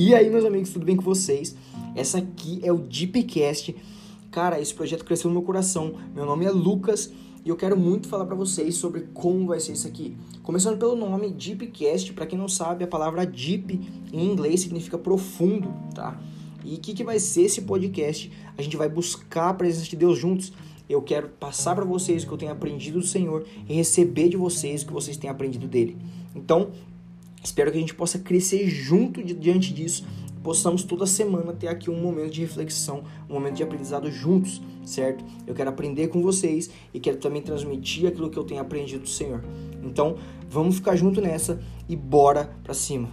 E aí, meus amigos, tudo bem com vocês? Essa aqui é o Deepcast. Cara, esse projeto cresceu no meu coração. Meu nome é Lucas e eu quero muito falar para vocês sobre como vai ser isso aqui. Começando pelo nome Deepcast, para quem não sabe, a palavra deep em inglês significa profundo, tá? E o que, que vai ser esse podcast? A gente vai buscar a presença de Deus juntos. Eu quero passar para vocês o que eu tenho aprendido do Senhor e receber de vocês o que vocês têm aprendido dele. Então, Espero que a gente possa crescer junto diante disso, possamos toda semana ter aqui um momento de reflexão, um momento de aprendizado juntos, certo? Eu quero aprender com vocês e quero também transmitir aquilo que eu tenho aprendido do Senhor. Então, vamos ficar junto nessa e bora pra cima.